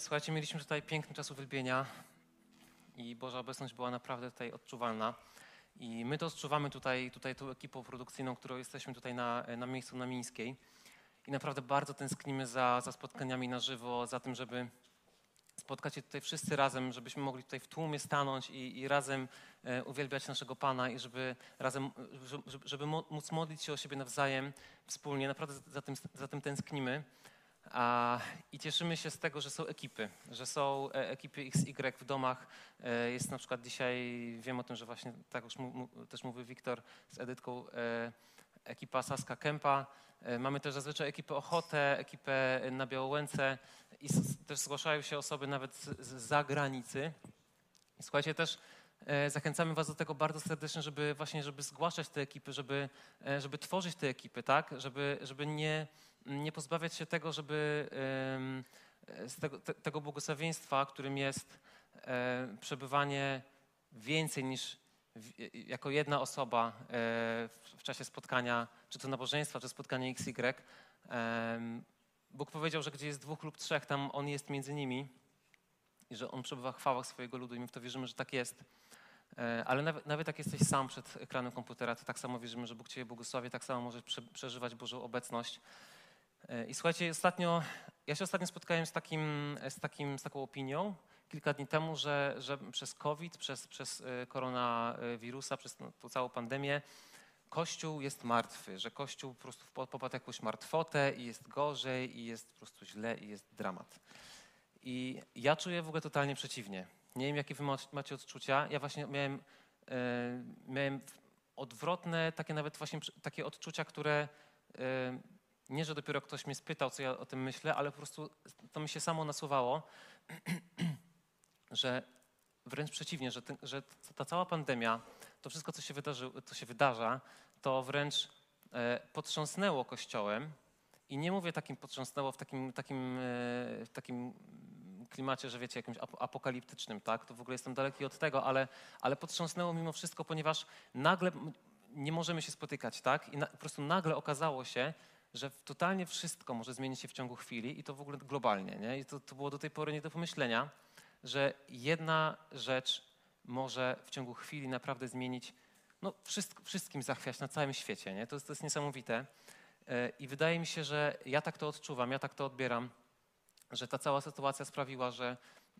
Słuchajcie, mieliśmy tutaj piękny czas uwielbienia i Boża obecność była naprawdę tutaj odczuwalna. I my to odczuwamy tutaj, tutaj tą ekipą produkcyjną, którą jesteśmy tutaj na, na miejscu na Mińskiej. I naprawdę bardzo tęsknimy za, za spotkaniami na żywo, za tym, żeby spotkać się tutaj wszyscy razem, żebyśmy mogli tutaj w tłumie stanąć i, i razem e, uwielbiać naszego Pana i żeby razem, żeby, żeby móc modlić się o siebie nawzajem wspólnie. Naprawdę za tym, za tym tęsknimy. I cieszymy się z tego, że są ekipy, że są e, ekipy XY w domach. E, jest na przykład dzisiaj, wiem o tym, że właśnie tak już mu, też mówił Wiktor z Edytką, e, ekipa Saska Kępa. Mamy też zazwyczaj ekipę Ochotę, ekipę na Białołęce i też zgłaszają się osoby nawet z zagranicy. I słuchajcie, też zachęcamy Was do tego bardzo serdecznie, żeby właśnie, żeby zgłaszać te ekipy, żeby, żeby tworzyć te ekipy, tak? Żeby, żeby nie nie pozbawiać się tego, żeby z tego, tego błogosławieństwa, którym jest e, przebywanie więcej niż jako jedna osoba e, w czasie spotkania, czy to nabożeństwa, czy spotkania XY. Bóg powiedział, że gdzie jest dwóch lub trzech, tam On jest między nimi i że On przebywa w chwałach swojego ludu i my w to wierzymy, że tak jest. E, ale nawet, nawet jak jesteś sam przed ekranem komputera, to tak samo wierzymy, że Bóg Cię błogosławi, tak samo możesz przeżywać Bożą obecność. E, I słuchajcie, ostatnio, ja się ostatnio spotkałem z, takim, z, takim, z taką opinią kilka dni temu, że, że przez COVID, przez, przez e, koronawirusa, przez tą całą pandemię, Kościół jest martwy, że Kościół po prostu popadł jakąś martwotę i jest gorzej, i jest po prostu źle, i jest dramat. I ja czuję w ogóle totalnie przeciwnie. Nie wiem, jakie wy macie odczucia. Ja właśnie miałem, e, miałem odwrotne, takie nawet właśnie takie odczucia, które nie, że dopiero ktoś mnie spytał, co ja o tym myślę, ale po prostu to mi się samo nasuwało, że wręcz przeciwnie, że, że ta cała pandemia, to wszystko, co się, wydarzy, się wydarza, to wręcz e, potrząsnęło Kościołem. I nie mówię takim potrząsnęło w takim, takim, e, w takim klimacie, że wiecie, jakimś apokaliptycznym, tak? To w ogóle jestem daleki od tego, ale, ale potrząsnęło mimo wszystko, ponieważ nagle nie możemy się spotykać, tak? I na, po prostu nagle okazało się, że totalnie wszystko może zmienić się w ciągu chwili i to w ogóle globalnie. Nie? I to, to było do tej pory nie do pomyślenia, że jedna rzecz może w ciągu chwili naprawdę zmienić, no wszystko, wszystkim zachwiać na całym świecie. Nie? To, jest, to jest niesamowite. E, I wydaje mi się, że ja tak to odczuwam, ja tak to odbieram, że ta cała sytuacja sprawiła, że,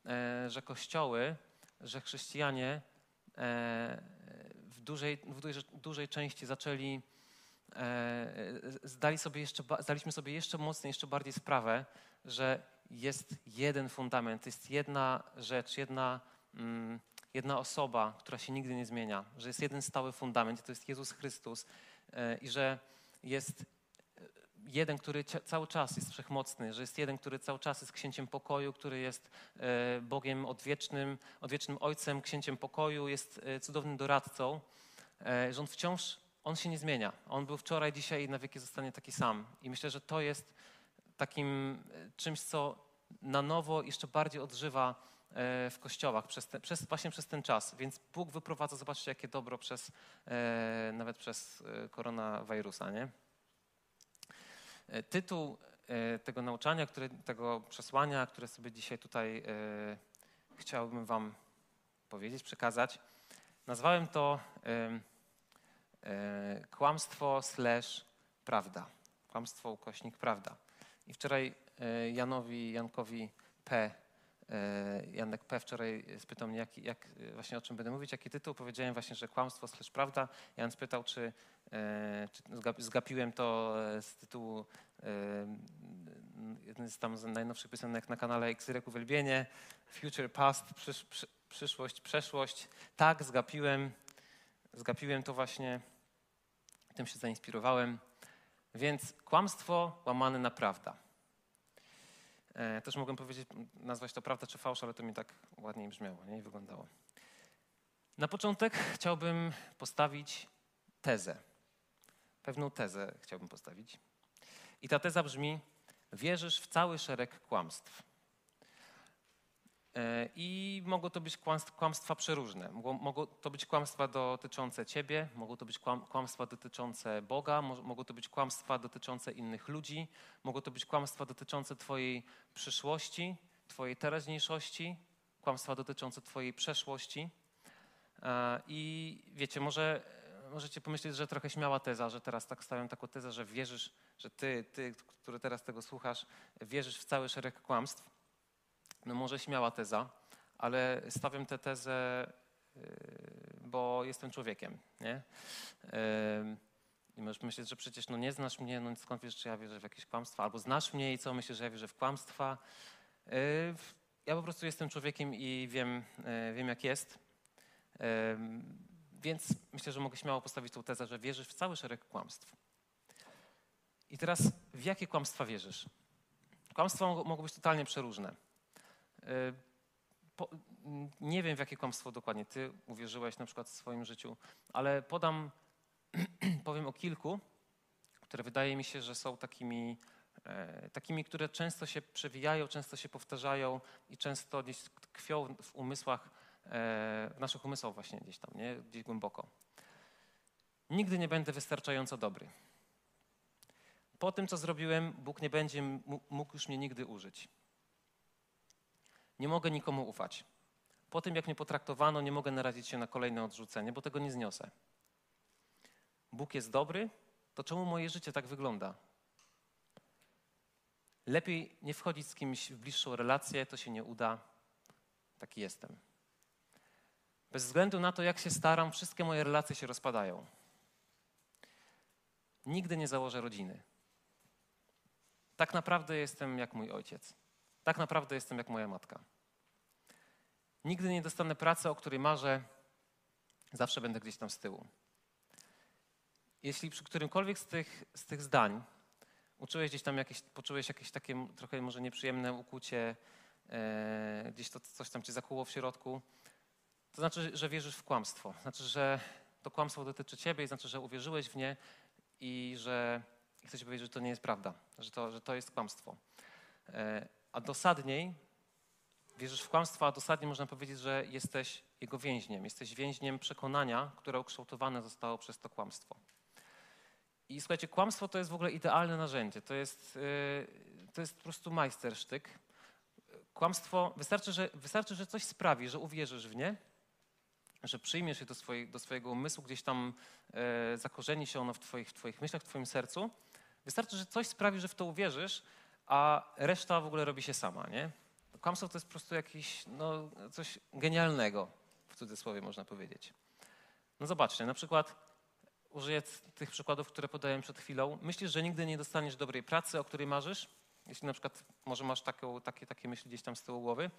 e, że kościoły, że chrześcijanie e, w dużej, w dużej, dużej części zaczęli zdali sobie jeszcze, zdaliśmy sobie jeszcze mocniej, jeszcze bardziej sprawę, że jest jeden fundament, jest jedna rzecz, jedna, mm, jedna osoba, która się nigdy nie zmienia, że jest jeden stały fundament, to jest Jezus Chrystus e, i że jest jeden, który cały czas jest wszechmocny, że jest jeden, który cały czas jest księciem pokoju, który jest e, Bogiem odwiecznym, odwiecznym Ojcem, księciem pokoju, jest cudownym doradcą, że On wciąż on się nie zmienia. On był wczoraj, dzisiaj i na wieki zostanie taki sam. I myślę, że to jest takim e, czymś, co na nowo jeszcze bardziej odżywa e, w kościołach przez te, przez, właśnie przez ten czas. Więc Bóg wyprowadza, zobaczcie, jakie dobro przez, e, nawet przez koronawirusa. Nie? Tytuł tego nauczania, który, tego przesłania, które sobie dzisiaj tutaj chciałbym Wam powiedzieć, przekazać, nazwałem to kłamstwo slash prawda. Kłamstwo ukośnik prawda. I wczoraj e, Janowi, Jankowi P., e, Janek P. wczoraj spytał mnie, jak, jak, właśnie o czym będę mówić, jaki tytuł. Powiedziałem właśnie, że kłamstwo slash prawda. Jan spytał, czy, czy zgapiłem to z tytułu jeden z tam najnowszych piosenek na kanale Xyrek Uwielbienie, Future Past, przysz, przy, przyszłość, przeszłość. Tak, zgapiłem. Zgapiłem to właśnie, tym się zainspirowałem. Więc kłamstwo łamane na prawda. E, też mogłem powiedzieć, nazwać to prawda czy fałsz, ale to mi tak ładniej brzmiało nie? i wyglądało. Na początek chciałbym postawić tezę. Pewną tezę chciałbym postawić. I ta teza brzmi: wierzysz w cały szereg kłamstw. E, I mogą to być kłamstwa przeróżne. Mogą to być kłamstwa dotyczące ciebie, mogą to być kłamstwa dotyczące Boga, mogą to być kłamstwa dotyczące innych ludzi, mogą to być kłamstwa dotyczące twojej przyszłości, Twojej teraźniejszości, kłamstwa dotyczące Twojej przeszłości. E, I wiecie, może możecie pomyśleć, że trochę śmiała teza, że teraz tak stawiam taką tezę, że wierzysz, że ty, ty, który teraz tego słuchasz, wierzysz w cały szereg kłamstw. No może śmiała teza, ale stawiam tę tezę, yy, bo jestem człowiekiem, nie? Yy, I możesz myśleć, że przecież no nie znasz mnie, no skąd wiesz, czy ja wierzę w jakieś kłamstwa, albo znasz mnie i co, myślisz, że ja wierzę w kłamstwa. Yy, ja po prostu jestem człowiekiem i wiem, wiem jak jest. Więc myślę, że mogę śmiało postawić tą tezę, że wierzysz w cały szereg kłamstw. I teraz w jakie kłamstwa wierzysz? Kłamstwa mogą być totalnie przeróżne. Y, nie wiem, w jakie kłamstwo dokładnie ty uwierzyłeś na przykład w swoim życiu, ale podam, powiem o kilku, które wydaje mi się, że są takimi, e, takimi, które często się przewijają, często się powtarzają i często gdzieś tkwią w umysłach E, w naszych umysłach właśnie gdzieś tam, nie? gdzieś głęboko. Nigdy nie będę wystarczająco dobry. Po tym, co zrobiłem, Bóg nie będzie mógł już mnie nigdy użyć. Nie mogę nikomu ufać. Po tym, jak mnie potraktowano, nie mogę narazić się na kolejne odrzucenie, bo tego nie zniosę. Bóg jest dobry, to czemu moje życie tak wygląda? Lepiej nie wchodzić z kimś w bliższą relację, to się nie uda. Taki jestem. Bez względu na to, jak się staram, wszystkie moje relacje się rozpadają. Nigdy nie założę rodziny. Tak naprawdę jestem jak mój ojciec. Tak naprawdę jestem jak moja matka. Nigdy nie dostanę pracy, o której marzę. Zawsze będę gdzieś tam z tyłu. Jeśli przy którymkolwiek z tych, z tych zdań uczyłeś gdzieś tam jakieś, poczułeś jakieś takie trochę może nieprzyjemne ukłucie, e, gdzieś to coś tam cię zakuło w środku, to znaczy, że wierzysz w kłamstwo. Znaczy, że to kłamstwo dotyczy ciebie znaczy, że uwierzyłeś w nie i że ci powiedzieć, że to nie jest prawda, że to, że to jest kłamstwo. E, a dosadniej wierzysz w kłamstwo, a dosadnie można powiedzieć, że jesteś jego więźniem. Jesteś więźniem przekonania, które ukształtowane zostało przez to kłamstwo. I słuchajcie, kłamstwo to jest w ogóle idealne narzędzie. To jest, e, to jest po prostu majstersztyk. Kłamstwo, wystarczy że, wystarczy, że coś sprawi, że uwierzysz w nie że przyjmiesz je do, do swojego umysłu, gdzieś tam e, zakorzeni się ono w twoich, w twoich myślach, w twoim sercu. Wystarczy, że coś sprawi, że w to uwierzysz, a reszta w ogóle robi się sama, nie? Kłamstwo to jest po prostu jakiś, no, coś genialnego, w cudzysłowie można powiedzieć. No zobaczcie, na przykład użyję tych przykładów, które podałem przed chwilą. Myślisz, że nigdy nie dostaniesz dobrej pracy, o której marzysz? Jeśli na przykład może masz takie, takie myśli gdzieś tam z tyłu głowy.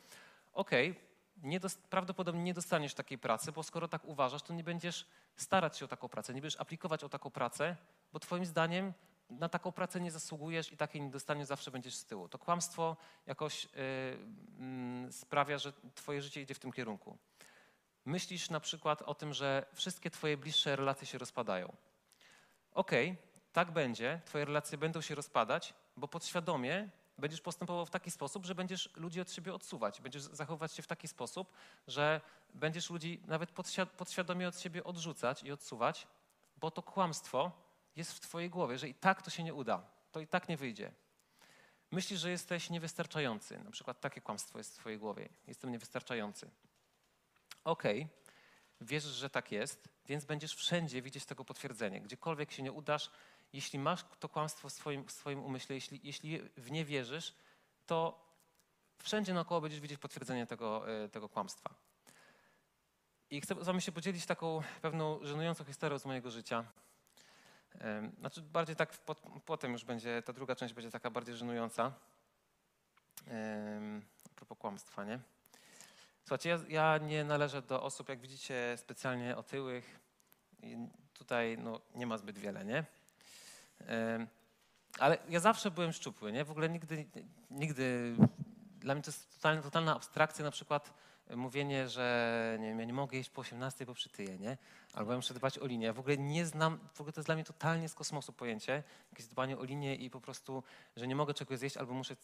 Okej, okay, nie prawdopodobnie nie dostaniesz takiej pracy, bo skoro tak uważasz, to nie będziesz starać się o taką pracę, nie będziesz aplikować o taką pracę, bo twoim zdaniem na taką pracę nie zasługujesz i takiej nie dostaniesz, zawsze będziesz z tyłu. To kłamstwo jakoś yy, sprawia, że twoje życie idzie w tym kierunku. Myślisz na przykład o tym, że wszystkie twoje bliższe relacje się rozpadają. Okej, okay, tak będzie, twoje relacje będą się rozpadać, bo podświadomie będziesz postępował w taki sposób, że będziesz ludzi od siebie odsuwać. Będziesz zachowywać się w taki sposób, że będziesz ludzi nawet podświadomie od siebie odrzucać i odsuwać, bo to kłamstwo jest w twojej głowie, że i tak to się nie uda, to i tak nie wyjdzie. Myślisz, że jesteś niewystarczający. Na przykład takie kłamstwo jest w twojej głowie. Jestem niewystarczający. Okej, okay. wierzysz, że tak jest, więc będziesz wszędzie widzieć tego potwierdzenie. Gdziekolwiek się nie udasz, jeśli masz to kłamstwo w swoim, w swoim umyśle, jeśli, jeśli w nie wierzysz, to wszędzie naokoło będziesz widzieć potwierdzenie tego, e, tego kłamstwa. I chcę z wami się podzielić taką pewną żenującą historią z mojego życia. Znaczy bardziej tak potem już będzie, ta druga część będzie taka bardziej żenująca. A propos kłamstwa, nie? Słuchajcie, ja, ja nie należę do osób, jak widzicie, specjalnie otyłych. I tutaj no, nie ma zbyt wiele, nie? Ale ja zawsze byłem szczupły, nie? W ogóle nigdy, nigdy, dla mnie to jest totalna, totalna abstrakcja na przykład mówienie, że nie wiem, ja nie mogę jeść po 18, bo przytyję, nie? Albo ja muszę dbać o linię. Ja w ogóle nie znam, w ogóle to jest dla mnie totalnie z kosmosu pojęcie, jakieś dbanie o linię i po prostu, że nie mogę czegoś zjeść albo muszę,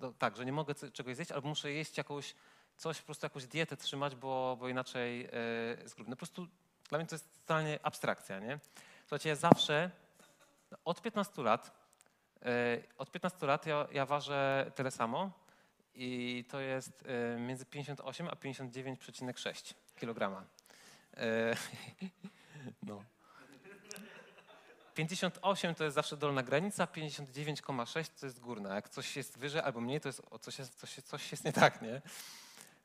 no, tak, że nie mogę czegoś zjeść albo muszę jeść jakąś, coś, po prostu jakąś dietę trzymać, bo, bo inaczej yy, jest grubny. Po prostu dla mnie to jest totalnie abstrakcja, nie? Słuchajcie, ja zawsze od 15 lat, e, od 15 lat ja, ja ważę tyle samo i to jest e, między 58 a 59,6 kg. E, no. 58 to jest zawsze dolna granica, 59,6 to jest górna. Jak coś jest wyżej albo mniej, to jest, coś, jest, coś, coś jest nie tak, nie?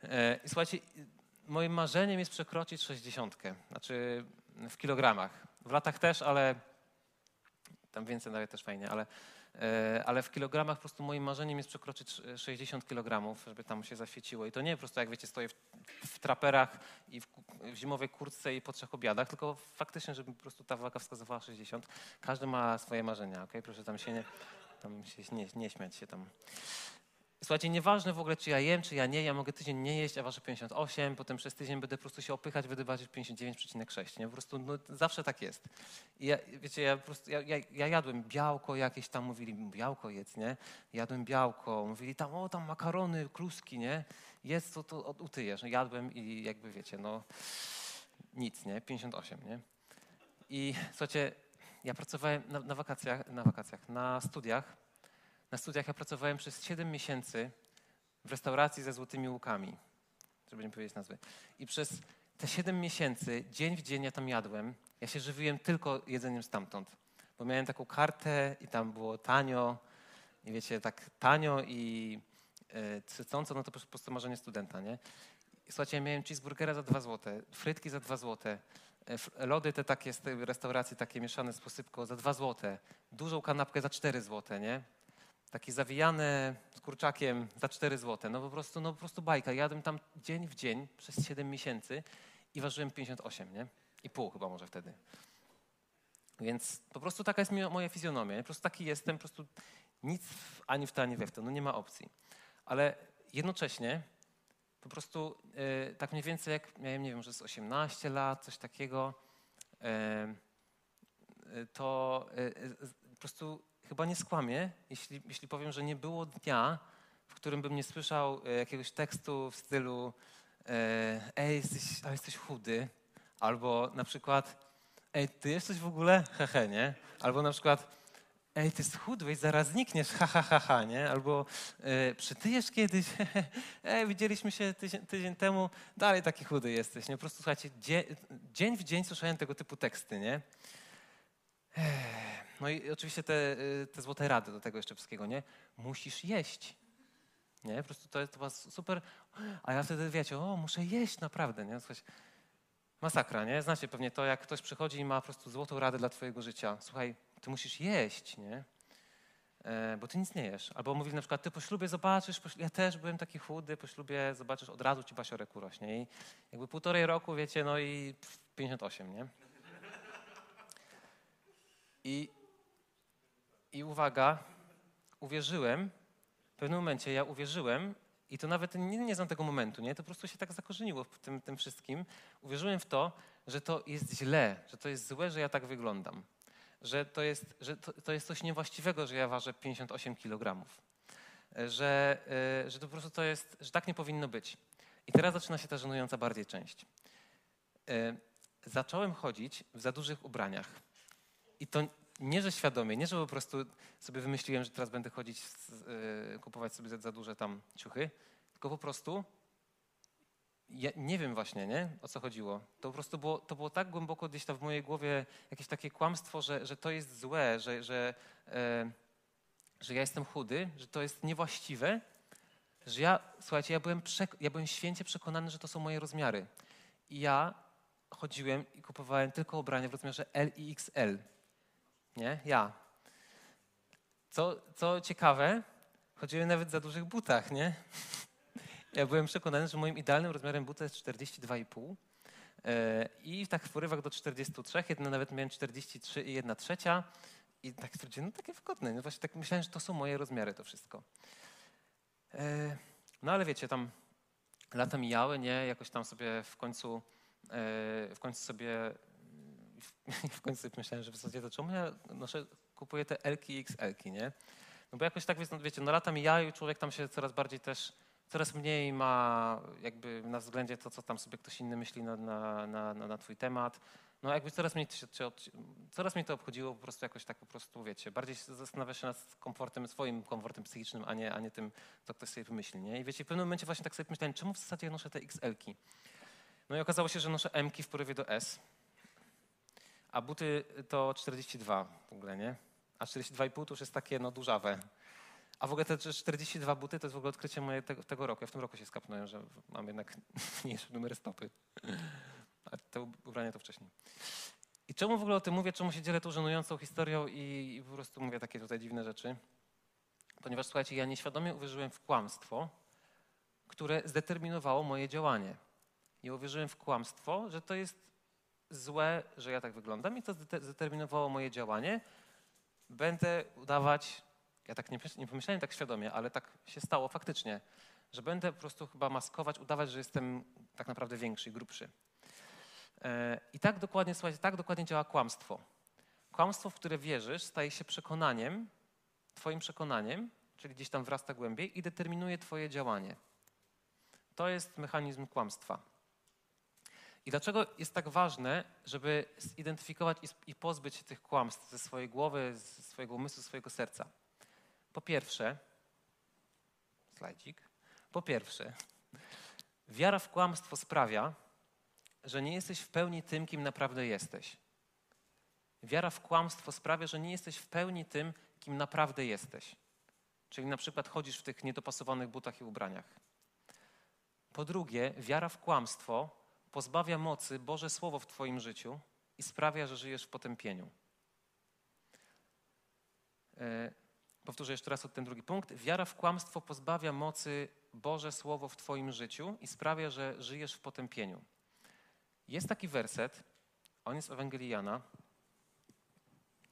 E, I słuchajcie, moim marzeniem jest przekroczyć 60, znaczy w kilogramach. W latach też, ale tam więcej nawet też fajnie, ale, ale w kilogramach po prostu moim marzeniem jest przekroczyć 60 kg, żeby tam się zaświeciło. I to nie po prostu, jak wiecie, stoję w, w traperach i w, w, zimowej kurtce i po trzech obiadach, tylko faktycznie, żeby po prostu ta waga wskazywała 60. Każdy ma swoje marzenia, ok? Proszę tam się nie, tam się nie, nie śmiać się tam. Słuchajcie, nieważne w ogóle, czy ja jem, czy ja nie, ja mogę tydzień nie jeść, a wasze 58, potem przez tydzień będę po prostu się opychać, będę ważyć 59,6, nie? Po prostu no, zawsze tak jest. I ja, wiecie, ja po prostu, ja, ja, ja, jadłem białko jakieś tam, mówili, białko jedz, nie? Jadłem białko, mówili tam, o tam makarony, kluski, nie? Jest to, to utyjesz. No, jadłem i jakby wiecie, no nic, nie? 58, nie? I słuchajcie, ja pracowałem na, na wakacjach, na wakacjach, na studiach, na studiach ja pracowałem przez 7 miesięcy w restauracji ze złotymi łukami, żeby nie powiedzieć nazwy. I przez te 7 miesięcy, dzień w dzień ja tam jadłem. Ja się żywiłem tylko jedzeniem stamtąd, bo miałem taką kartę i tam było tanio. I wiecie, tak tanio i e, cycąco, no to po prostu marzenie studenta, nie? Słuchajcie, ja miałem cheeseburgera za 2 zł, frytki za 2 zł, e, lody te takie z tej restauracji, takie mieszane z posypką za 2 zł, dużą kanapkę za 4 zł, nie? Taki zawijany z kurczakiem za 4 zł. No po prostu, no po prostu bajka. Jadłem tam dzień w dzień przez 7 miesięcy i ważyłem 58, nie? I pół chyba może wtedy. Więc po prostu taka jest moja fizjonomia. Po prostu taki jestem, po prostu nic ani w to, ani we w to. No nie ma opcji. Ale jednocześnie po prostu yy, tak mniej więcej jak miałem, nie wiem, że z 18 lat, coś takiego, yy, to yy, po prostu chyba nie skłamię, jeśli, jeśli powiem, że nie było dnia, w którym bym nie słyszał e, jakiegoś tekstu w stylu e, ej, jesteś, ale jesteś chudy, albo na przykład ej, ty jesteś w ogóle? Hehe, nie? Albo na przykład ej, ty schudłeś, zaraz znikniesz, ha, ha, ha, ha nie? Albo e, przytyjesz kiedyś, ej, widzieliśmy się tydzień, tydzień, temu, dalej taki chudy jesteś, nie? Po prostu, słuchajcie, dzień, dzień w dzień słyszałem tego typu teksty, nie? No i oczywiście te, y, te złote rady do tego jeszcze wszystkiego, nie? Musisz jeść. Nie? Po prostu to jest to super. A ja wtedy wiecie, o, muszę jeść naprawdę, nie? Słuchaj, masakra, nie? Znacie pewnie to, jak ktoś przychodzi i ma po prostu złotą radę dla twojego życia. Słuchaj, ty musisz jeść, nie? E, bo ty nic nie jesz. Albo mówili na przykład, ty po ślubie zobaczysz, po ślubie, ja też byłem taki chudy, po ślubie zobaczysz, od razu ci basiorek urośnie. I jakby półtorej roku, wiecie, no i 58, nie? I i uwaga, uwierzyłem, w pewnym momencie ja uwierzyłem, i to nawet nie, nie znam tego momentu, nie? to po prostu się tak zakorzeniło w tym, tym wszystkim. Uwierzyłem w to, że to jest źle, że to jest złe, że ja tak wyglądam. Że to jest, że to, to jest coś niewłaściwego, że ja ważę 58 kg. Że, yy, że to po prostu to jest, że tak nie powinno być. I teraz zaczyna się ta żenująca bardziej część. Yy, zacząłem chodzić w za dużych ubraniach. I to nie, że świadomie, nie, że po prostu sobie wymyśliłem, że teraz będę chodzić, yy, kupować sobie za, duże tam ciuchy, tylko po prostu ja nie wiem właśnie, nie, o co chodziło. To po prostu było, to było tak głęboko gdzieś tam w mojej głowie jakieś takie kłamstwo, że, że to jest złe, że, że, yy, że ja jestem chudy, że to jest niewłaściwe, że ja, słuchajcie, ja byłem, ja byłem święcie przekonany, że to są moje rozmiary. I ja chodziłem i kupowałem tylko ubrania w rozmiarze L i XL nie? Ja. Co, co ciekawe, chodziłem nawet za dużych butach, nie? Ja byłem przekonany, że moim idealnym rozmiarem buta jest 42,5 e, i tak w porywach do 43, jedna nawet miałem 43 i 1 trzecia i tak stwierdziłem, no takie wygodne, no właśnie tak myślałem, że to są moje rozmiary to wszystko. E, no ale wiecie, tam lata mijały, nie? Jakoś tam sobie w końcu, e, w końcu sobie w końcu myślałem, że w zasadzie to czemu ja noszę, kupuję te Elki i XL-ki, nie? No bo jakoś tak, wiecie, no lata mijają i człowiek tam się coraz bardziej też, coraz mniej ma jakby na względzie to, co tam sobie ktoś inny myśli na, na, na, na twój temat. no jakby coraz mniej, się, coraz mniej to obchodziło po prostu jakoś tak po prostu, wiecie, bardziej zastanawia się nad komfortem, swoim komfortem psychicznym, a nie, a nie tym, co ktoś sobie wymyśli, nie? I wiecie, w pewnym momencie właśnie tak sobie myślałem, czemu w zasadzie ja noszę te XL-ki? No i okazało się, że noszę M-ki w porywie do S, a buty to 42 w ogóle, nie? A 42,5 to już jest takie, no, dużawe. A w ogóle te 42 buty to jest w ogóle odkrycie moje tego, tego roku. Ja w tym roku się skapnąłem, że mam jednak mniejsze numery stopy. A te ubrania to wcześniej. I czemu w ogóle o tym mówię? Czemu się dzielę tą żenującą historią i, i po prostu mówię takie tutaj dziwne rzeczy? Ponieważ słuchajcie, ja nieświadomie uwierzyłem w kłamstwo, które zdeterminowało moje działanie. I uwierzyłem w kłamstwo, że to jest złe, że ja tak wyglądam i to zdeterminowało moje działanie. Będę udawać, ja tak nie, pomyślałem tak świadomie, ale tak się stało faktycznie, że będę po prostu chyba maskować, udawać, że jestem tak naprawdę większy grubszy. E, I tak dokładnie, słuchajcie, tak dokładnie działa kłamstwo. Kłamstwo, w które wierzysz, staje się przekonaniem, twoim przekonaniem, czyli gdzieś tam wrasta głębiej i determinuje twoje działanie. To jest mechanizm kłamstwa. I dlaczego jest tak ważne, żeby zidentyfikować i pozbyć się tych kłamstw ze swojej głowy, ze swojego umysłu, swojego serca? Po pierwsze, slajdzik. Po pierwsze, wiara w kłamstwo sprawia, że nie jesteś w pełni tym, kim naprawdę jesteś. Wiara w kłamstwo sprawia, że nie jesteś w pełni tym, kim naprawdę jesteś. Czyli na przykład chodzisz w tych niedopasowanych butach i ubraniach. Po drugie, wiara w kłamstwo pozbawia mocy Boże Słowo w Twoim życiu i sprawia, że żyjesz w potępieniu. E, powtórzę jeszcze raz ten drugi punkt. Wiara w kłamstwo pozbawia mocy Boże Słowo w Twoim życiu i sprawia, że żyjesz w potępieniu. Jest taki werset, on jest Ewangelii Jana,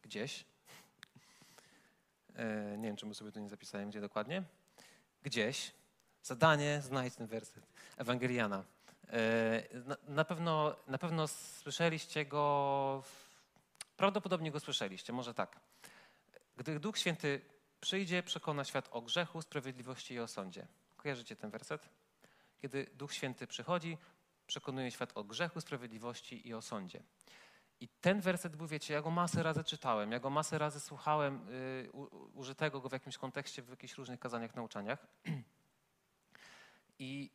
gdzieś. E, nie wiem, czemu sobie to nie zapisałem, gdzie dokładnie. Gdzieś. Zadanie, znajdź ten werset. Ewangeliana. E, na, pewno, na pewno słyszeliście go, prawdopodobnie go słyszeliście, może tak. Gdy Duch Święty przyjdzie, przekona świat o grzechu, sprawiedliwości i o sądzie. Kojarzycie ten werset? Kiedy Duch Święty przychodzi, przekonuje świat o grzechu, sprawiedliwości i o sądzie. I ten werset był, wiecie, ja go masę razy czytałem, ja go masę razy słuchałem, y, użytego go w jakimś kontekście, w jakichś różnych kazaniach, nauczaniach. I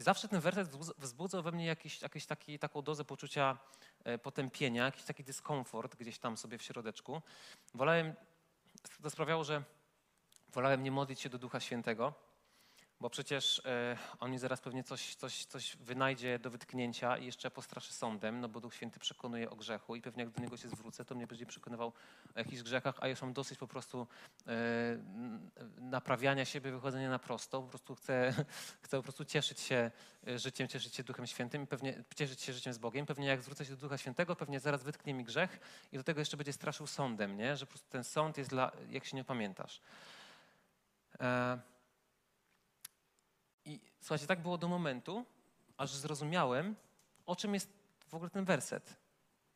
zawsze ten werset wzbudzał we mnie jakiś, jakiś taki, taką dozę poczucia e, potępienia, jakiś taki dyskomfort gdzieś tam sobie w środeczku. Wolałem, to sprawiało, że wolałem nie modlić się do Ducha Świętego, bo przecież e, on mi zaraz pewnie coś, coś, coś wynajdzie do wytknięcia i jeszcze postraszy sądem, no bo Duch Święty przekonuje o grzechu i pewnie jak do niego się zwrócę, to mnie będzie przekonywał o jakichś grzechach, a już mam dosyć po prostu e, naprawiania siebie, wychodzenia na prosto. Po prostu chcę, chcę po prostu cieszyć się e, życiem, cieszyć się Duchem Świętym i pewnie cieszyć się życiem z Bogiem. Pewnie jak zwrócę się do Ducha Świętego, pewnie zaraz wytknie mi grzech i do tego jeszcze będzie straszył sądem, nie? że po prostu ten sąd jest dla, jak się nie pamiętasz. Słuchajcie, tak było do momentu, aż zrozumiałem, o czym jest w ogóle ten werset.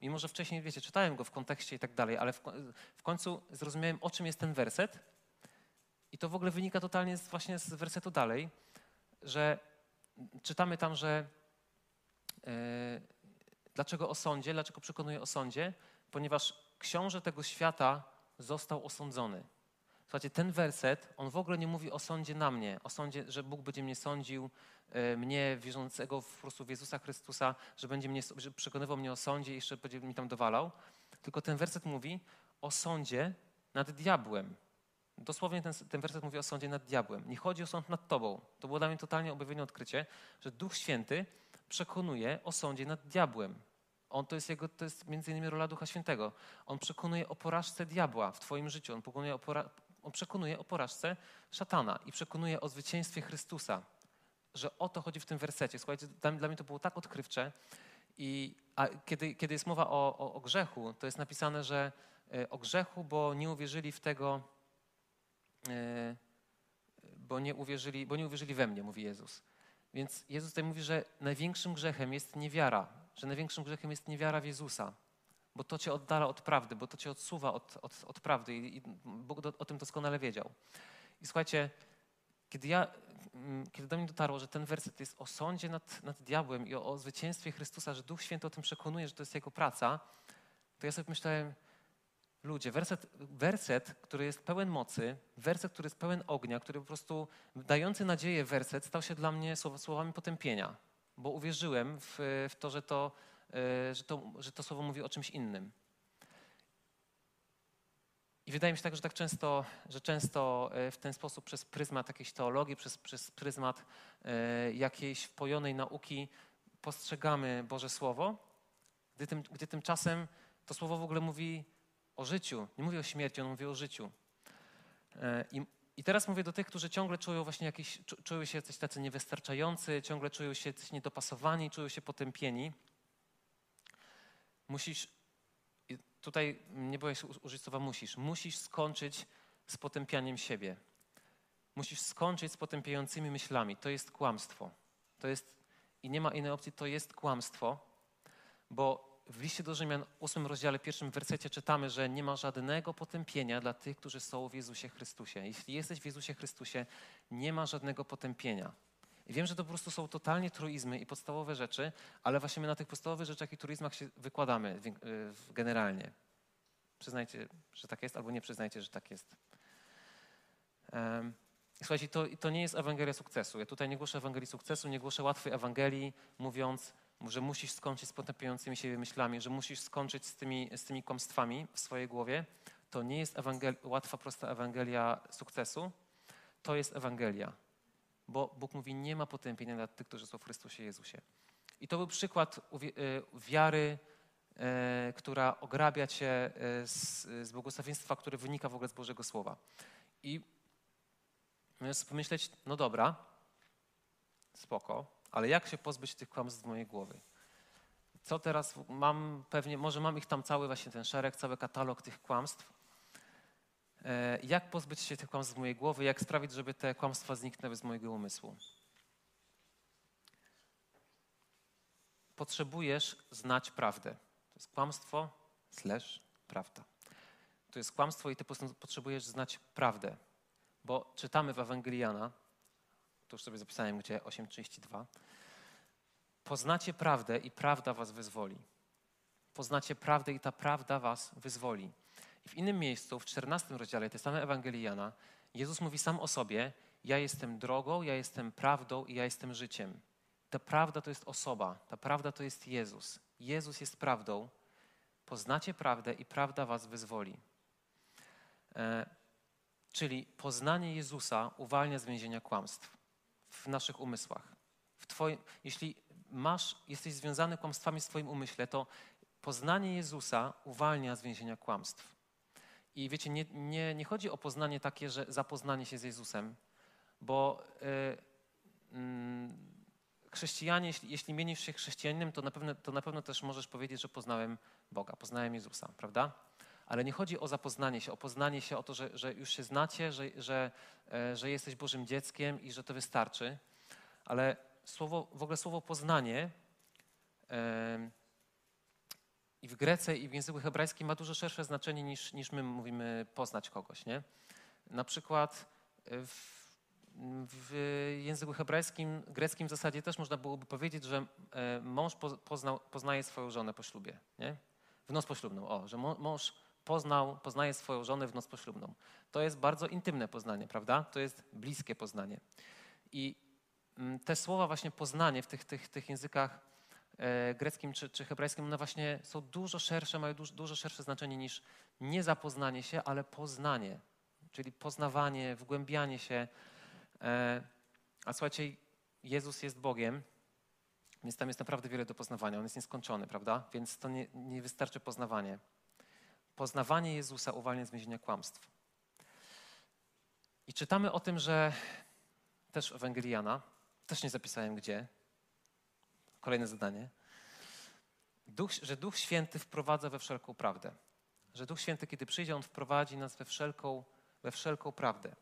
Mimo, że wcześniej, wiecie, czytałem go w kontekście i tak dalej, ale w, w końcu zrozumiałem, o czym jest ten werset. I to w ogóle wynika totalnie z, właśnie z wersetu dalej, że czytamy tam, że yy, dlaczego o sądzie, dlaczego przekonuje o sądzie? Ponieważ książę tego świata został osądzony. Słuchajcie, ten werset, on w ogóle nie mówi o sądzie na mnie, o sądzie, że Bóg będzie mnie sądził, e, mnie wierzącego w prostu w Jezusa Chrystusa, że będzie mnie, że przekonywał mnie o sądzie i jeszcze będzie mi tam dowalał. Tylko ten werset mówi o sądzie nad diabłem. Dosłownie ten, ten werset mówi o sądzie nad diabłem. Nie chodzi o sąd nad tobą. To było dla mnie totalnie objawione odkrycie, że Duch Święty przekonuje o sądzie nad diabłem. On to jest jego, to jest między innymi rola Ducha Świętego. On przekonuje o porażce diabła w twoim życiu. On przekonuje o, on przekonuje o porażce szatana i przekonuje o zwycięstwie Chrystusa. Że o to chodzi w tym wersecie. Słuchajcie, dla, dla mnie to było tak odkrywcze. I, a kiedy, kiedy jest mowa o, o, o grzechu, to jest napisane, że e, o grzechu, bo nie uwierzyli w tego, e, bo nie uwierzyli, bo nie uwierzyli we mnie, mówi Jezus. Więc Jezus tutaj mówi, że największym grzechem jest niewiara, że największym grzechem jest niewiara w Jezusa bo to cię oddala od prawdy, bo to cię odsuwa od, od, od prawdy i, i Bóg do, o tym doskonale wiedział. I słuchajcie, kiedy ja, mm, kiedy do mnie dotarło, że ten werset jest o sądzie nad, nad diabłem i o, o zwycięstwie Chrystusa, że Duch Święty o tym przekonuje, że to jest Jego praca, to ja sobie myślałem, ludzie, werset, werset, który jest pełen mocy, werset, który jest pełen ognia, który po prostu dający nadzieję werset, stał się dla mnie słowami potępienia, bo uwierzyłem w, w to, że to, że, to, że to słowo mówi o czymś innym. I wydaje mi się tak, że tak często, że często e, w ten sposób przez pryzmat jakiejś teologii, przez, przez pryzmat e, jakiejś wpojonej nauki postrzegamy Boże Słowo, gdy, tym, gdy tymczasem to Słowo w ogóle mówi o życiu, nie mówi o śmierci, on mówi o życiu. E, I, i teraz mówię do tych, którzy ciągle czują właśnie jakieś, czują się coś tacy niewystarczający, ciągle czują się coś niedopasowani, czują się potępieni. Musisz tutaj nie boję użyć słowa musisz. Musisz skończyć z potępianiem siebie. Musisz skończyć z potępiającymi myślami. To jest kłamstwo. To jest, i nie ma innej opcji, to jest kłamstwo, bo w liście do Rzymian, 8 rozdziale, pierwszym wersecie czytamy, że nie ma żadnego potępienia dla tych, którzy są w Jezusie Chrystusie. Jeśli jesteś w Jezusie Chrystusie, nie ma żadnego potępienia. I wiem, że to po prostu są totalnie truizmy i podstawowe rzeczy, ale właśnie my na tych podstawowych rzeczach i truizmach się wykładamy y, generalnie. Przyznajcie, że tak jest, albo nie przyznajcie, że tak jest. Słuchajcie, to, to nie jest Ewangelia sukcesu. Ja tutaj nie głoszę Ewangelii sukcesu, nie głoszę łatwej Ewangelii, mówiąc, że musisz skończyć z potępiającymi siebie myślami, że musisz skończyć z tymi, z tymi kłamstwami w swojej głowie. To nie jest łatwa, prosta Ewangelia sukcesu. To jest Ewangelia bo Bóg mówi, nie ma potępienia dla tych, którzy są w Chrystusie Jezusie. I to był przykład e, wiary, e, która ograbia cię e, z, błogosławieństwa, które wynika w ogóle z Bożego Słowa. I zamiast pomyśleć, no dobra, spoko, ale jak się pozbyć tych kłamstw z mojej głowy? Co teraz mam pewnie, może mam ich tam cały właśnie ten szereg, cały katalog tych kłamstw, jak pozbyć się tych kłamstw z mojej głowy, jak sprawić, żeby te kłamstwa zniknęły z mojego umysłu. Potrzebujesz znać prawdę. To jest kłamstwo slash prawda. To jest kłamstwo i ty potrzebujesz znać prawdę. Bo czytamy w Ewangeliana, to już sobie zapisałem gdzie, 8.32, poznacie prawdę i prawda was wyzwoli. Poznacie prawdę i ta prawda was wyzwoli. I w innym miejscu, w 14 rozdziale tej samej Ewangelii Jana, Jezus mówi sam o sobie: Ja jestem drogą, ja jestem prawdą i ja jestem życiem. Ta prawda to jest osoba, ta prawda to jest Jezus. Jezus jest prawdą. Poznacie prawdę i prawda was wyzwoli. E, czyli poznanie Jezusa uwalnia z więzienia kłamstw w naszych umysłach. W twoim, jeśli masz, jesteś związany kłamstwami w swoim umyśle, to poznanie Jezusa uwalnia z więzienia kłamstw. I wiecie, nie, nie, nie chodzi o poznanie takie, że zapoznanie się z Jezusem, bo yy, yy, chrześcijanie, jeśli, jeśli mienisz się chrześcijaninem, to na, pewno, to na pewno też możesz powiedzieć, że poznałem Boga, poznałem Jezusa, prawda? Ale nie chodzi o zapoznanie się, o poznanie się, o to, że, że już się znacie, że, że, yy, że jesteś Bożym dzieckiem i że to wystarczy. Ale słowo, w ogóle słowo poznanie i w Grece, i w języku hebrajskim ma dużo szersze znaczenie niż, niż my mówimy poznać kogoś. Nie? Na przykład w, w języku hebrajskim, greckim w zasadzie też można byłoby powiedzieć, że e, mąż poznał, poznaje swoją żonę po ślubie. Nie? W noc poślubną. O, że mąż poznał, poznaje swoją żonę w noc poślubną. To jest bardzo intymne poznanie, prawda? To jest bliskie poznanie. I mm, te słowa właśnie poznanie w tych, tych, tych językach E, greckim czy, czy hebrajskim, one właśnie są dużo szersze, mają dużo, dużo szersze znaczenie niż nie zapoznanie się, ale poznanie, czyli poznawanie, wgłębianie się. E, a słuchajcie, Jezus jest Bogiem, więc tam jest naprawdę wiele do poznawania. On jest nieskończony, prawda? Więc to nie, nie wystarczy poznawanie. Poznawanie Jezusa uwalnia z więzienia kłamstw. I czytamy o tym, że też Ewangeliana, też nie zapisałem gdzie, Kolejne zadanie. Duch, że Duch Święty wprowadza we wszelką prawdę. Że Duch Święty, kiedy przyjdzie, On wprowadzi nas we wszelką, we wszelką prawdę.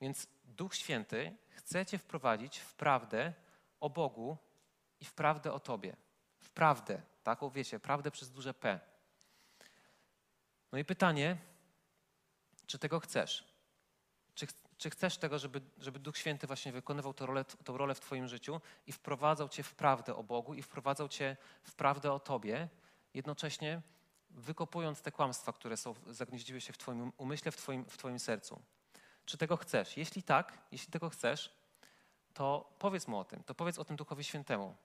Więc Duch Święty chce Cię wprowadzić w prawdę o Bogu i w prawdę o Tobie. W prawdę, taką wiecie, prawdę przez duże P. No i pytanie, czy tego chcesz? Czy, Czy chcesz tego, żeby, żeby Duch Święty właśnie wykonywał tę rolę, rolę w Twoim życiu i wprowadzał Cię w prawdę o Bogu i wprowadzał Cię w prawdę o Tobie, jednocześnie wykopując te kłamstwa, które są, zagnieździły się w Twoim umyśle, w Twoim, w twoim sercu? Czy tego chcesz? Jeśli tak, jeśli tego chcesz, to powiedz mu o tym, to powiedz o tym Duchowi Świętemu.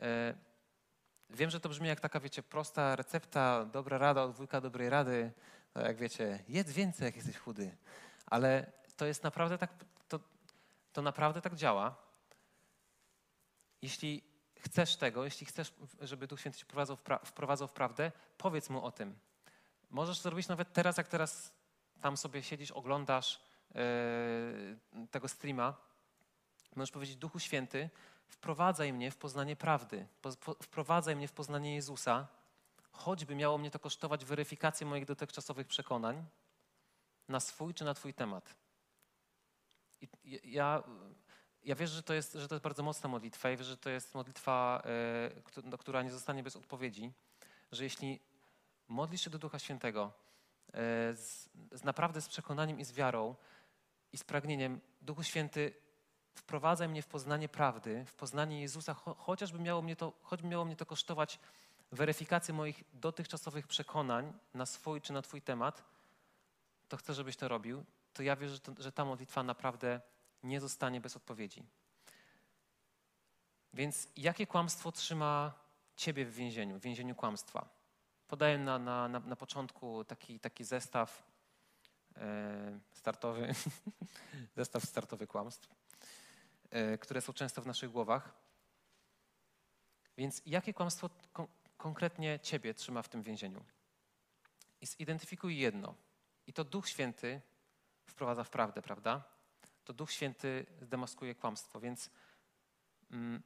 E, wiem, że to brzmi jak taka, wiecie, prosta recepta, dobra rada od wujka dobrej rady, no jak wiecie, jedz więcej, jak jesteś chudy. Ale to jest naprawdę tak, to, to naprawdę tak działa. Jeśli chcesz tego, jeśli chcesz, żeby Duch Święty cię wprowadzał w, pra- wprowadzał w prawdę, powiedz mu o tym. Możesz zrobić nawet teraz, jak teraz tam sobie siedzisz, oglądasz yy, tego streama. Możesz powiedzieć, Duchu Święty, wprowadzaj mnie w poznanie prawdy, po, wprowadzaj mnie w poznanie Jezusa, choćby miało mnie to kosztować weryfikację moich dotychczasowych przekonań na swój czy na Twój temat. I ja, ja wierzę, że to, jest, że to jest bardzo mocna modlitwa. I wierzę, że to jest modlitwa, e, która nie zostanie bez odpowiedzi, że jeśli modlisz się do Ducha Świętego e, z, z naprawdę z przekonaniem i z wiarą i z pragnieniem, Duchu Święty, wprowadzaj mnie w poznanie prawdy, w poznanie Jezusa, cho, chociażby miało mnie to, choćby miało mnie to kosztować weryfikację moich dotychczasowych przekonań na swój czy na Twój temat, to chcę, żebyś to robił, to ja wierzę, że, to, że ta modlitwa naprawdę nie zostanie bez odpowiedzi. Więc jakie kłamstwo trzyma ciebie w więzieniu, w więzieniu kłamstwa? Podaję na, na, na, na początku taki, taki zestaw e, startowy, zestaw startowy kłamstw, e, które są często w naszych głowach. Więc jakie kłamstwo kon konkretnie ciebie trzyma w tym więzieniu? I zidentyfikuj jedno. I to Duch Święty wprowadza w prawdę, prawda? To Duch Święty zdemaskuje kłamstwo, więc mm,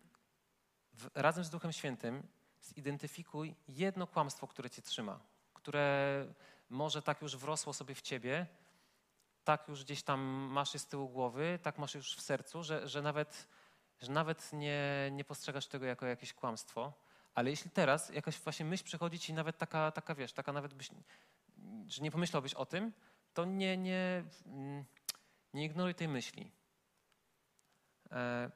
w, razem z Duchem Świętym zidentyfikuj jedno kłamstwo, które cię trzyma, które może tak już wrosło sobie w ciebie, tak już gdzieś tam masz je z tyłu głowy, tak masz już w sercu, że, że nawet, że nawet nie, nie postrzegasz tego jako jakieś kłamstwo. Ale jeśli teraz jakaś właśnie myśl przychodzi ci nawet taka, taka wiesz, taka nawet byś, że nie pomyślałbyś o tym, to nie, nie, mm, nie ignoruj tej myśli. E,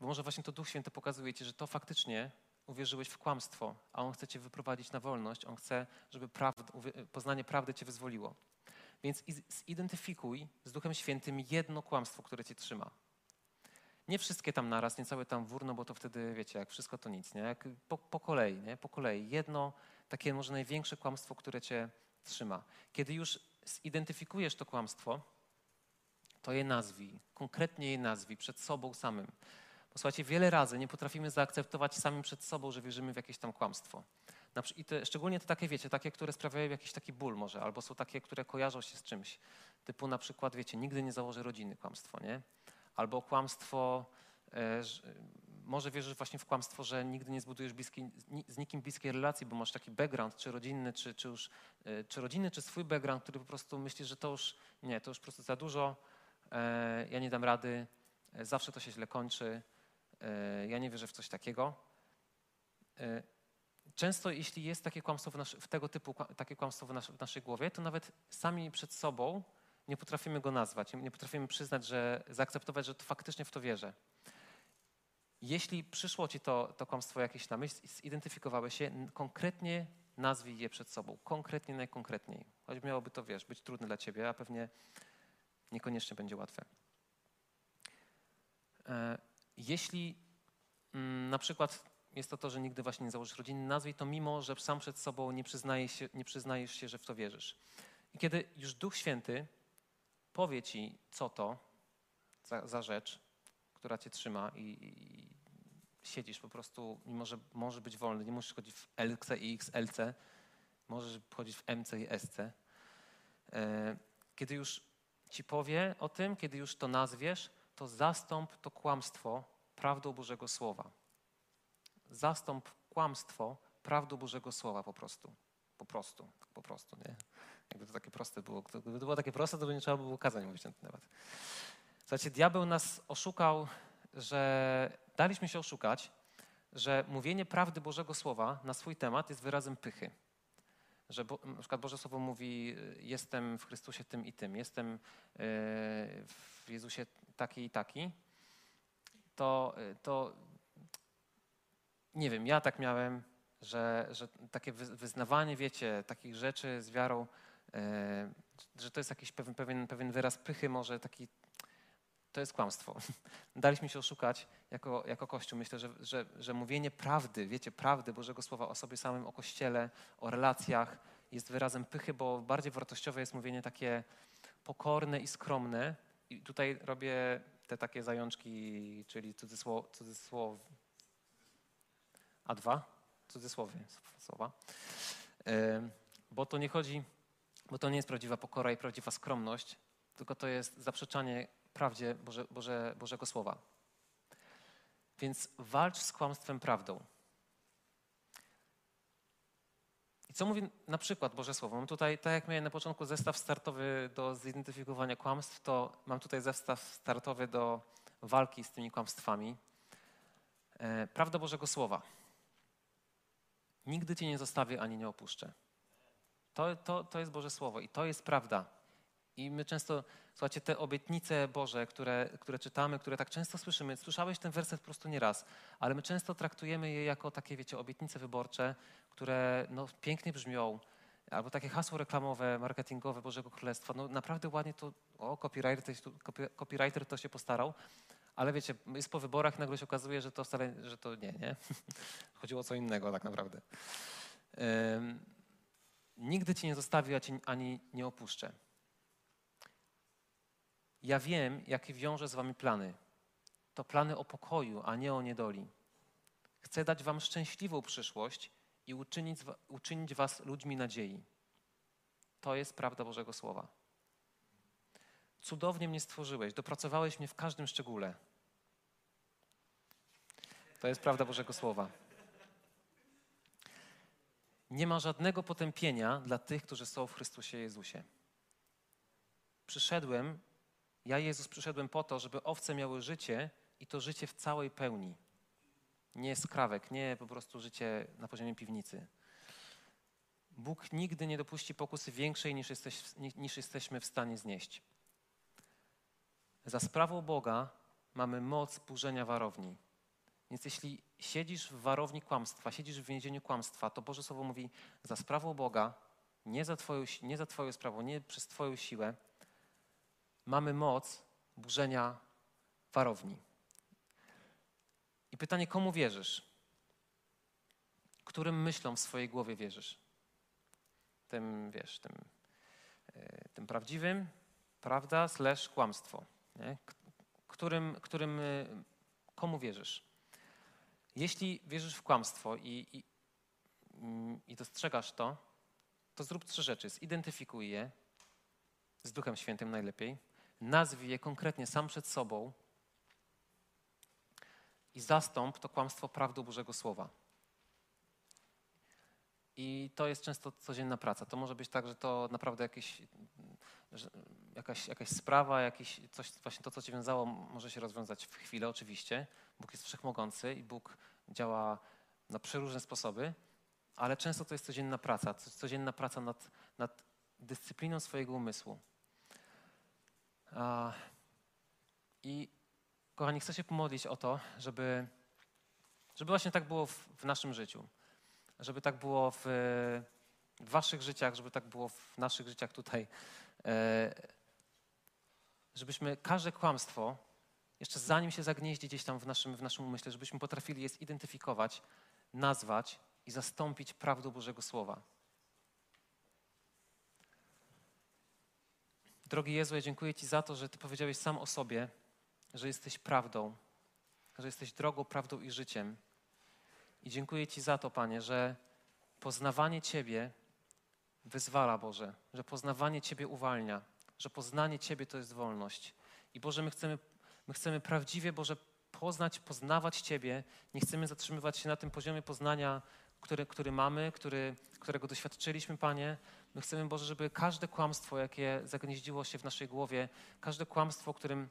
bo może właśnie to Duch Święty pokazuje ci, że to faktycznie uwierzyłeś w kłamstwo, a On chce cię wyprowadzić na wolność, On chce, żeby prawd, poznanie prawdy cię wyzwoliło. Więc zidentyfikuj z Duchem Świętym jedno kłamstwo, które cię trzyma. Nie wszystkie tam naraz, nie całe tam wór, no bo to wtedy, wiecie, jak wszystko to nic, nie? Jak po, po kolei, nie? Po kolei. Jedno takie może największe kłamstwo, które cię trzyma. Kiedy już zidentyfikujesz to kłamstwo, to je nazwij, konkretnie je nazwij przed sobą samym. Posłuchajcie, wiele razy nie potrafimy zaakceptować samym przed sobą, że wierzymy w jakieś tam kłamstwo. I te, szczególnie te takie, wiecie, takie, które sprawiają jakiś taki ból może, albo są takie, które kojarzą się z czymś. Typu na przykład, wiecie, nigdy nie założę rodziny, kłamstwo, nie? Albo kłamstwo, e, może wierzysz właśnie w kłamstwo, że nigdy nie zbudujesz bliskiej, z nikim bliskiej relacji, bo masz taki background, czy rodzinny, czy, czy już, e, czy rodzinny, czy swój background, który po prostu myślisz, że to już, nie, to już po prostu za dużo, e, ja nie dam rady, e, zawsze to się źle kończy, ja nie wierzę w coś takiego. Często jeśli jest takie kłamstwo, w, naszy, w tego typu takie kłamstwo w, w naszej głowie, to nawet sami przed sobą nie potrafimy go nazwać, nie potrafimy przyznać, że zaakceptować, że to faktycznie w to wierzę. Jeśli przyszło ci to, to kłamstwo jakieś na myśl, zidentyfikowałeś się, konkretnie nazwij je przed sobą. Konkretnie, najkonkretniej. Choć miałoby to, wiesz, być trudne dla ciebie, a pewnie niekoniecznie będzie łatwe. E, jeśli mm, na przykład jest to to, że nigdy właśnie nie założysz rodziny, nazwij to mimo, że sam przed sobą nie przyznajesz się, nie przyznajesz się że w to wierzysz. I kiedy już Duch Święty powie ci, co to za, za rzecz, która cię trzyma i, i, siedzisz po prostu, mimo że możesz być wolny, nie musisz chodzić w LC i XLC, możesz chodzić w MC i SC. E, kiedy już ci powie o tym, kiedy już to nazwiesz, to zastąp to kłamstwo prawdą Bożego Słowa. Zastąp kłamstwo prawdą Bożego Słowa po prostu. Po prostu, po prostu, nie? Jakby to takie proste było. Gdyby to było takie proste, to by nie trzeba było kazań mówić na ten temat. Słuchajcie, diabeł nas oszukał, że daliśmy się oszukać, że mówienie prawdy Bożego Słowa na swój temat jest wyrazem pychy. że bo, na przykład Boże Słowo mówi, jestem w Chrystusie tym i tym, jestem e, w Jezusie taki i taki, to, to nie wiem, ja tak miałem, że, że takie wyznawanie, wiecie, takich rzeczy z wiarą, że to jest jakiś pewien, pewien, pewien wyraz pychy, może taki, to jest kłamstwo. Daliśmy się oszukać jako, jako Kościół. Myślę, że, że, że mówienie prawdy, wiecie, prawdy Bożego Słowa o sobie samym, o Kościele, o relacjach jest wyrazem pychy, bo bardziej wartościowe jest mówienie takie pokorne i skromne. I tutaj robię te takie zajączki, czyli cudzysłow, cudzysłow a dwa, cudzysłowie słowa, bo to nie chodzi, bo to nie jest prawdziwa pokora i prawdziwa skromność, tylko to jest zaprzeczanie prawdzie Boże, Boże, Bożego Słowa. Więc walcz z kłamstwem prawdą. I co mówi na przykład Boże Słowo? Mam tutaj, tak jak miałem na początku zestaw startowy do zidentyfikowania kłamstw, to mam tutaj zestaw startowy do walki z tymi kłamstwami. E, prawda Bożego Słowa. Nigdy Cię nie zostawię ani nie opuszczę. To, to, to jest Boże Słowo i to jest prawda. I my często, słuchajcie, te obietnice Boże, które, które czytamy, które tak często słyszymy, słyszałeś ten werset po prostu nieraz, ale my często traktujemy je jako takie, wiecie, obietnice wyborcze, które no, pięknie brzmią, albo takie hasło reklamowe, marketingowe Bożego Królestwa. No naprawdę ładnie to, o, copywriter, copywriter to się postarał, ale wiecie, jest po wyborach nagle się okazuje, że to wcale, że to nie, nie? Chodziło o co innego tak naprawdę. Um, nigdy cię nie zostawię, ani nie opuszczę. Ja wiem, jakie wiąże z wami plany. To plany o pokoju, a nie o niedoli. Chcę dać wam szczęśliwą przyszłość i uczynić, uczynić was ludźmi nadziei. To jest prawda Bożego Słowa. Cudownie mnie stworzyłeś, dopracowałeś mnie w każdym szczególe. To jest prawda Bożego Słowa. Nie ma żadnego potępienia dla tych, którzy są w Chrystusie Jezusie. Przyszedłem, ja Jezus przyszedłem po to, żeby owce miały życie i to życie w całej pełni. Nie skrawek, nie po prostu życie na poziomie piwnicy. Bóg nigdy nie dopuści pokusy większej niż, jesteś, niż jesteśmy w stanie znieść. Za sprawą Boga mamy moc burzenia warowni. Więc jeśli siedzisz w warowni kłamstwa, siedzisz w więzieniu kłamstwa, to Boże Słowo mówi za sprawą Boga, nie za Twoją, nie za twoją sprawą, nie przez Twoją siłę, mamy moc burzenia warowni. I pytanie, komu wierzysz? Którym myślom w swojej głowie wierzysz? Tym, wiesz, tym, yy, tym prawdziwym, prawda, slash kłamstwo. Nie? Którym, którym, yy, komu wierzysz? Jeśli wierzysz w kłamstwo i, i, i dostrzegasz to, to zrób trzy rzeczy. Zidentyfikuj je z Duchem Świętym najlepiej, nazwij je konkretnie sam przed sobą i zastąp to kłamstwo prawdą Bożego Słowa. I to jest często codzienna praca. To może być tak, że to naprawdę jakieś, jakaś, jakaś sprawa, jakiś, coś, właśnie to, co cię wiązało, może się rozwiązać w chwilę, oczywiście. Bóg jest wszechmogący i Bóg działa na przeróżne sposoby, ale często to jest codzienna praca, codzienna praca nad, nad dyscypliną swojego umysłu. I kochani, chcę się pomodlić o to, żeby, żeby właśnie tak było w, w naszym życiu. Żeby tak było w, w waszych życiach, żeby tak było w naszych życiach tutaj. E, żebyśmy każde kłamstwo jeszcze zanim się zagnieździ gdzieś tam w naszym, w naszym umyśle, żebyśmy potrafili je zidentyfikować, nazwać i zastąpić prawdą Bożego Słowa. Drogi Jezu, ja dziękuję Ci za to, że Ty powiedziałeś sam o sobie, że jesteś prawdą, że jesteś drogą, prawdą i życiem. I dziękuję Ci za to, Panie, że poznawanie Ciebie wyzwala, Boże, że poznawanie Ciebie uwalnia, że poznanie Ciebie to jest wolność. I Boże, my chcemy My chcemy prawdziwie, Boże, poznać, poznawać Ciebie. Nie chcemy zatrzymywać się na tym poziomie poznania, który, który mamy, który, którego doświadczyliśmy, Panie. My chcemy, Boże, żeby każde kłamstwo, jakie zagnieździło się w naszej głowie, każde kłamstwo, którym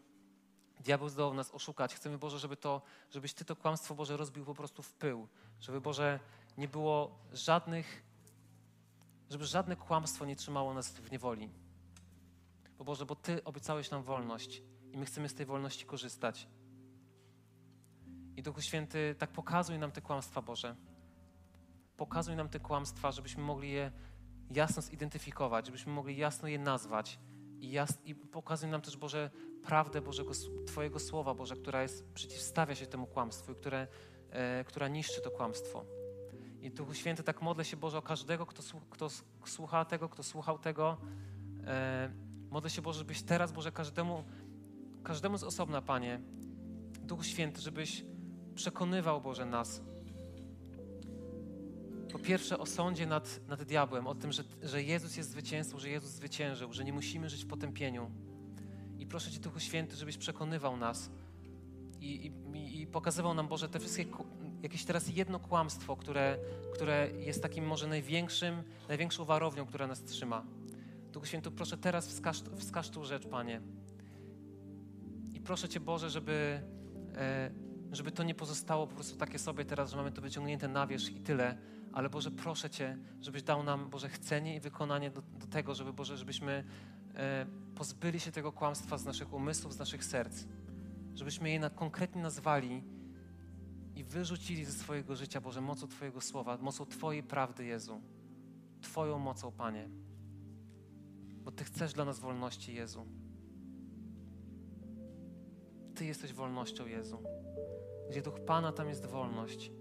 diabeł zdołał nas oszukać, chcemy, Boże, żeby to, żebyś Ty to kłamstwo, Boże, rozbił po prostu w pył. Żeby, Boże, nie było żadnych żeby żadne kłamstwo nie trzymało nas w niewoli. Bo Boże, bo Ty obiecałeś nam wolność i my chcemy z tej wolności korzystać. I Duchu Święty, tak pokazuj nam te kłamstwa, Boże. Pokazuj nam te kłamstwa, żebyśmy mogli je jasno zidentyfikować, żebyśmy mogli jasno je nazwać. I, jas, i pokazuj nam też, Boże, prawdę Bożego, Twojego Słowa, Boże, która jest, przeciwstawia się temu kłamstwu i które, e, która niszczy to kłamstwo. I Duchu Święty, tak modlę się, Boże, o każdego, kto, kto słucha tego, kto słuchał tego. E, modlę się, Boże, żebyś teraz, Boże, każdemu, każdemu z osobna, Panie, Duchu Święty, żebyś przekonywał, Boże, nas. Pierwsze o sądzie nad, nad diabłem, o tym, że, że Jezus jest zwycięzcą, że Jezus zwyciężył, że nie musimy żyć w potępieniu. I proszę Cię, Duchu Święty, żebyś przekonywał nas i, i, i pokazywał nam, Boże, te wszystkie, jakieś teraz jedno kłamstwo, które, które jest takim może największym, największą warownią, która nas trzyma. Duchu Święty, proszę teraz wskaż, wskaż tą rzecz, Panie. I proszę Cię, Boże, żeby, e, żeby to nie pozostało po prostu takie sobie teraz, że mamy to wyciągnięte na wierzch i tyle, ale Boże, proszę Cię, żebyś dał nam, Boże, chcenie i wykonanie do, do tego, żeby, Boże, żebyśmy e, pozbyli się tego kłamstwa z naszych umysłów, z naszych serc. Żebyśmy je na, konkretnie nazwali i wyrzucili ze swojego życia, Boże, mocą Twojego słowa, mocą Twojej prawdy, Jezu. Twoją mocą, Panie. Bo Ty chcesz dla nas wolności, Jezu. Ty jesteś wolnością, Jezu. Gdzie duch Pana, tam jest wolność.